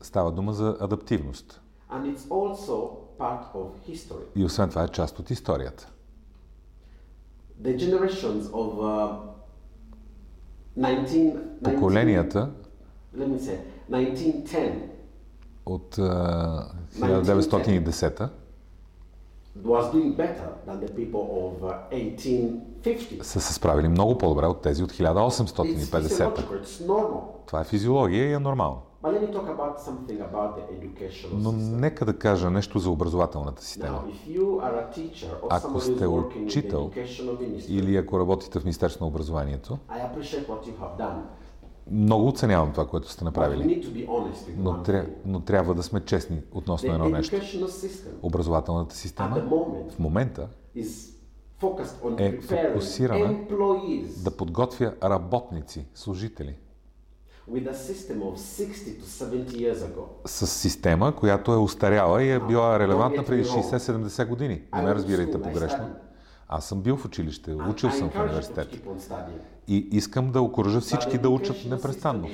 Става дума за адаптивност. И освен това е част от историята. Поколенията от uh, 1910-та са се справили много по-добре от тези от It's 1850. physiological, it's normal. Това е физиология и е нормално. Но нека да кажа нещо за образователната система. Ако сте учител Или ако работите в Министерството на образованието, Много оценявам това, което сте направили. honest Но, тря... но трябва да сме честни относно The едно нещо. Образователната система в момента е фокусирана да подготвя работници, служители, with a system of 60 to 70 years ago. с система, която е устаряла и е била релевантна преди 60-70 години. Не ме разбирайте погрешно. Аз съм бил в училище, учил съм в университет. studying. И искам да окоръжа всички the да учат непрестанно.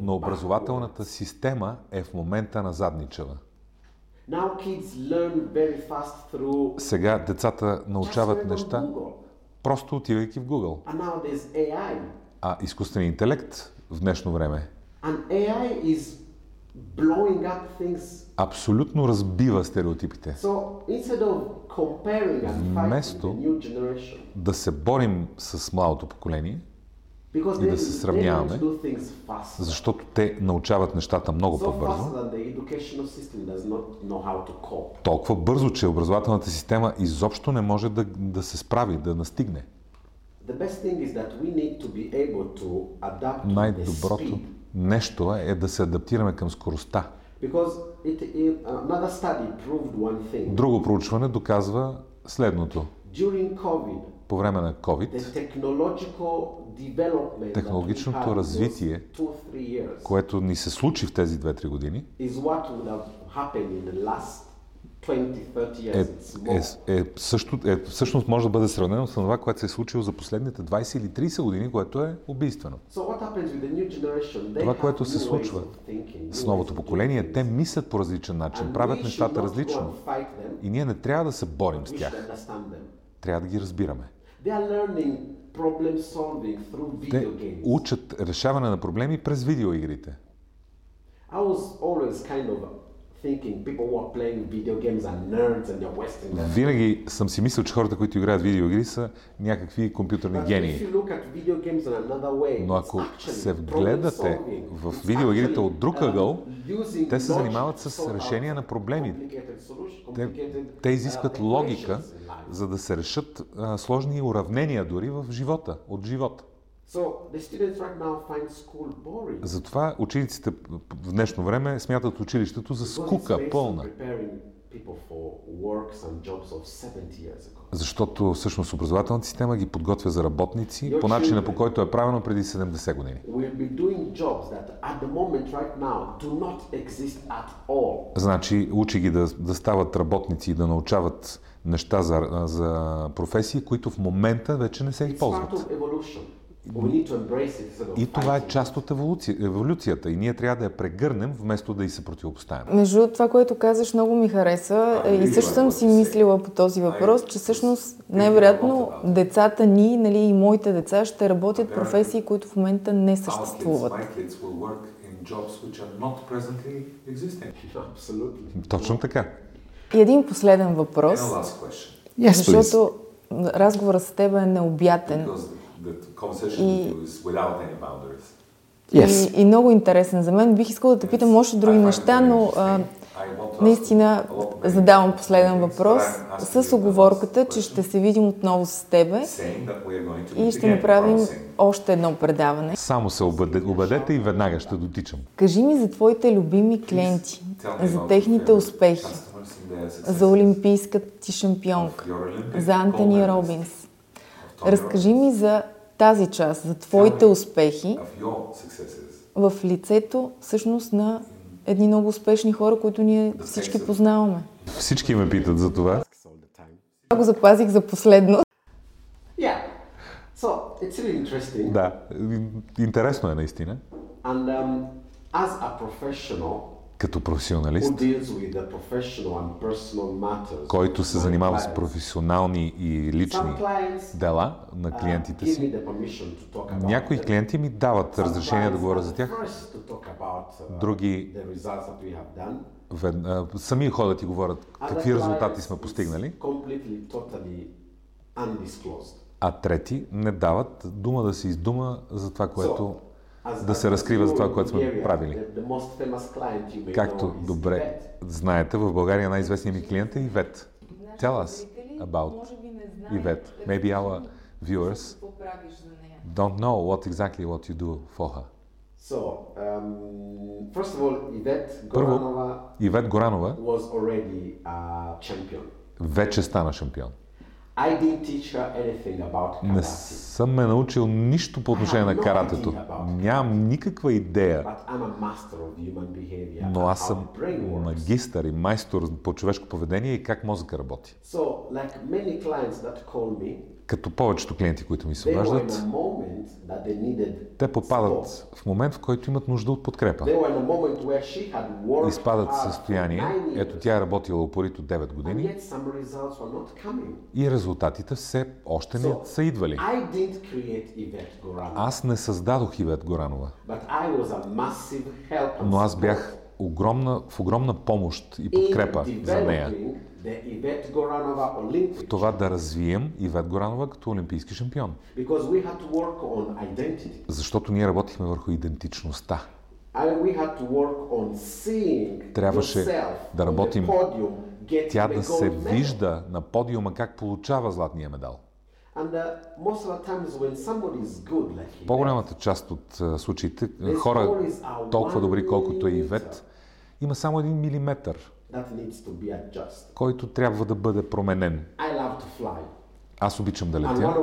Но образователната система е в момента на задничава. Сега децата научават неща, просто отивайки в Google. А изкуственият интелект в днешно време And AI is blowing up things. Абсолютно разбива стереотипите. Вместо Да се борим с младото поколение, И да се сравняваме, защото те научават нещата много по-бързо. Толкова бързо, че образователната система изобщо не може да, да се справи, да настигне. Най-доброто нещо е да се адаптираме към скоростта. It, it, another study proved one thing. Друго проучване доказва следното. COVID, По време на COVID, Технологичното развитие, years което ни се случи в тези 2-3 години, е, е, е, също, е, всъщност може да бъде сравнено с това, което се е случило за последните 20 или 30 години, което е убийствено. So Това, което се случва С новото поколение, те мислят по различен начин, правят нещата различно. И ние не трябва да се борим с тях, трябва да ги разбираме. Те учат решаване на проблеми през видеоигрите. I was always kind of Винаги съм си мислил, че хората, които играят видеоигри, са някакви компютърни гении. Но ако се вгледате в видеоигрите от друг uh, ъгъл, те се занимават с решение на проблеми. Те, те uh, изискват логика, за да се решат а, сложни уравнения дори в живота, от живота. Затова учениците в днешно време смятат училището за скука, пълна. preparing people for works and jobs of 70 years ago. Защото всъщност образователната система ги подготвя за работници по начина по който е правено преди 70 години. Значи учи ги да, да стават работници и да научават неща за, за професии, които в момента вече не се използват. И това е част от еволюци, еволюцията. И ние трябва да я прегърнем, вместо да й се противопоставяме. Между другото, това, което казаш, много ми хареса. Е, и също съм си мислила по този въпрос, че всъщност най-вероятно децата ни, нали, и моите деца ще работят професии, които в момента не съществуват. Точно така. И един последен въпрос, Yes, защото разговорът с теб е необятен. Yes. И, и много интересен за мен. Бих искала да те питам още други неща, но а, наистина задавам последен въпрос с оговорката, че ще се видим отново с тебе и ще направим още едно предаване. Само се убедете и веднага ще дотичам. Кажи ми за твоите любими клиенти, за техните успехи, за олимпийската ти шампионка, за Антони Робинс. Разкажи ми за тази част, за твоите успехи в лицето всъщност на едни много успешни хора, които ние всички познаваме. Всички ме питат за това. Това го запазих за последно. Yeah. So, it's really interesting. Да, интересно е наистина. And um, as a professional, като професионалист, който се занимава с професионални и лични дела на uh, клиентите си. Някои клиенти ми дават разрешение да говоря за тях, uh, други сами ходят и говорят какви резултати сме постигнали, а трети не дават дума да се издума за това, което да се разкрива за това, което сме правили. Както добре знаете, в България най-известният ми клиент е Ивет. Tell us about Ивет. Maybe our viewers don't know what exactly what you do for her. So, um, first of all, Yvette Горанова, Ивет Горанова was already a champion. вече стана шампион. I didn't teach her anything about Не съм ме научил нищо по отношение на каратето. Нямам никаква идея. Но аз съм магистър и майстор по човешко поведение и как мозъка работи. So, like many clients that call me, като повечето клиенти, които ми се обаждат, те попадат в момент, в който имат нужда от подкрепа. Изпадат в състояние, ето тя е работила упорито 9 години. и резултатите все още не са идвали. Аз не създадох Ивет Горанова, но аз бях огромна, в огромна помощ и подкрепа за нея в това да развием Ивет Горанова като олимпийски шампион. Защото ние работихме върху идентичността. Трябваше да работим тя да се вижда на подиума как получава златния медал. По-голямата част от случаите, хора толкова добри колкото е Ивет, има само един милиметър който трябва да бъде променен. Аз обичам да летя.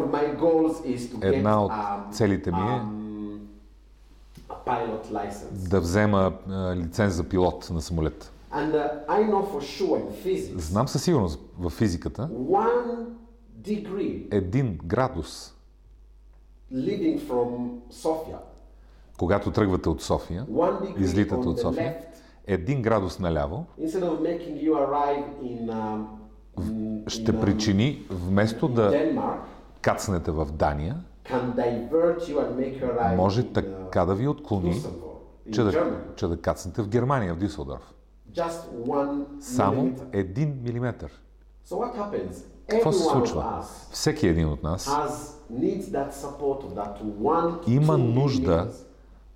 Една от um, целите ми е um, да взема лиценз за пилот на самолет. Uh, Знам със сигурност в физиката един градус. когато тръгвате от София, излитате от София, един градус наляво um, ще причини, вместо да кацнете в Дания, може така да ви отклони, че да, че да кацнете в Германия, в Дюселдорф. Само един милиметър. Какво се случва? Всеки един от нас има нужда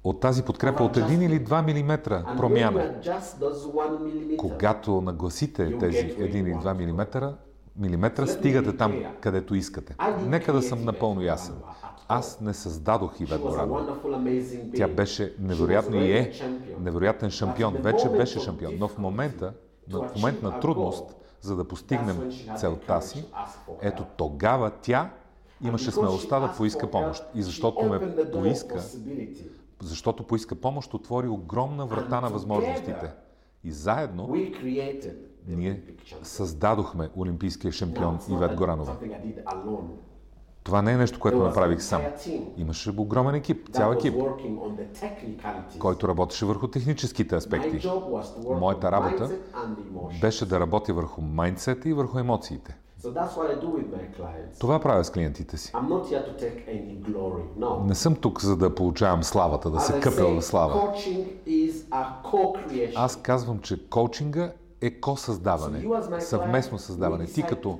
от тази подкрепа от 1 или 2 мм промяна. Когато нагласите тези 1 или 2 мм, милиметра, стигате там, където искате. Нека да съм напълно ясен. Аз не създадох Ивет Горанова. Тя беше невероятна и е невероятен шампион. Вече беше шампион. Но в момента, в момент на трудност, за да постигнем целта си, ето тогава тя имаше смелостта да поиска помощ. И защото ме поиска, защото поиска помощ, отвори огромна врата на възможностите. И заедно ние създадохме олимпийския шампион Ивет Горанова. Това не е нещо, което направих сам. Имаше огромен екип, цял екип, който работеше върху техническите аспекти. Моята работа беше да работя върху майндсета и върху емоциите. Това правя с клиентите си. Не съм тук за да получавам славата, да се къпя в слава. Аз казвам, че коучинга е ко-създаване, съвместно създаване. Ти като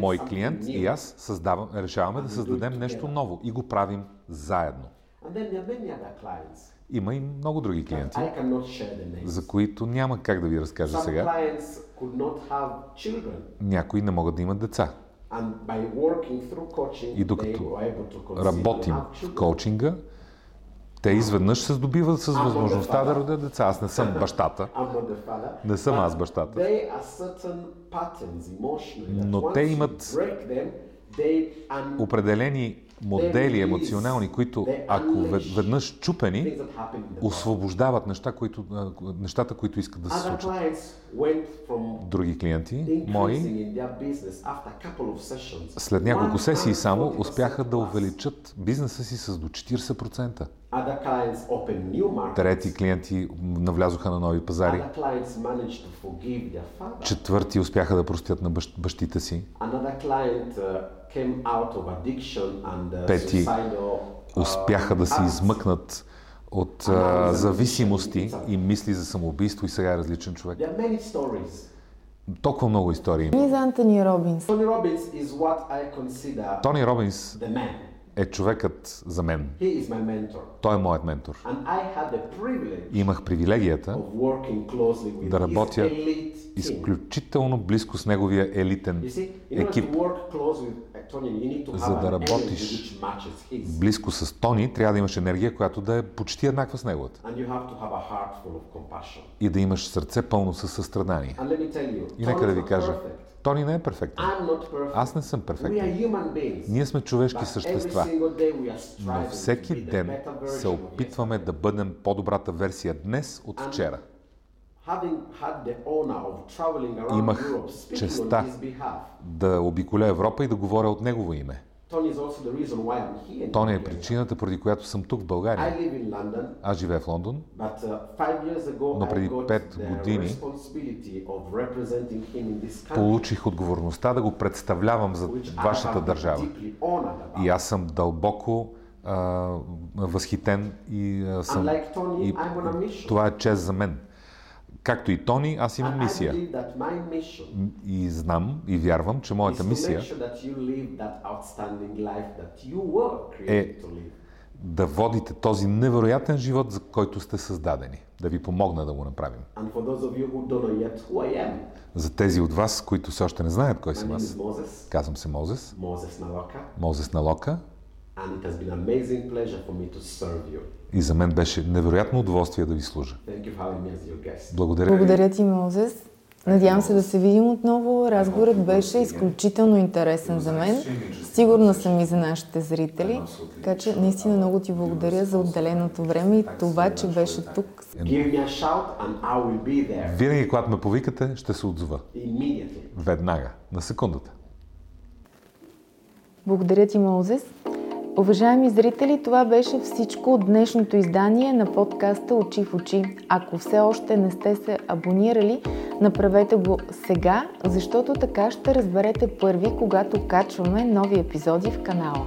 мой клиент и аз създавам, решаваме да създадем нещо ново и го правим заедно. Има и много други клиенти, за които няма как да ви разкажа сега. Някои не могат да имат деца. И докато работим в коучинга, те изведнъж се здобиват с възможността да родят деца. Аз не съм бащата. Не съм аз бащата. Но те имат определени модели емоционални, които ако веднъж чупени, освобождават неща, които, нещата, които искат да се случат. Други клиенти, мои, след няколко сесии само успяха да увеличат бизнеса си с до 40%. Трети клиенти навлязоха на нови пазари. Четвърти успяха да простят на бащите си. Uh, Пети успяха да се uh, измъкнат от а, зависимости и мисли за самоубийство и сега е различен човек. Толкова много истории. И за Антони Робинс. Тони Робинс е човекът за мен. Той е моят ментор. И имах привилегията да работя изключително близко с неговия елитен екип. За да работиш близко с Тони, трябва да имаш енергия, която да е почти еднаква с неговата. И да имаш сърце пълно със състрадание. И нека да ви кажа, Тони не е перфектен. Аз не съм перфектен. Ние сме човешки същества. Но всеки ден се опитваме да бъдем по-добрата версия днес от вчера. Имах честа да обиколя Европа и да говоря от негово име. Тони е причината, поради която съм тук в България. Аз живея в Лондон, uh, но преди 5 години получих отговорността да го представлявам за вашата държава. И аз съм дълбоко а, възхитен и, а, съм, и това е чест за мен. Както и Тони, аз имам мисия. И знам и вярвам, че моята мисия е да водите този невероятен живот, за който сте създадени. Да ви помогна да го направим. За тези от вас, които все още не знаят кой съм аз, казвам се Мозес. Мозес Налока. И за мен беше невероятно удоволствие да ви служа. Благодаря. Благодаря ти, Мозес. Надявам се да се видим отново. Разговорът беше изключително интересен за мен. Сигурна съм и за нашите зрители. Така че наистина много ти благодаря за отделеното време и това, че беше тук. Винаги, когато ме повикате, ще се отзова. Веднага, на секундата. Благодаря ти, Мозес. Уважаеми зрители, това беше всичко от днешното издание на подкаста Очи в очи. Ако все още не сте се абонирали, направете го сега, защото така ще разберете първи, когато качваме нови епизоди в канала.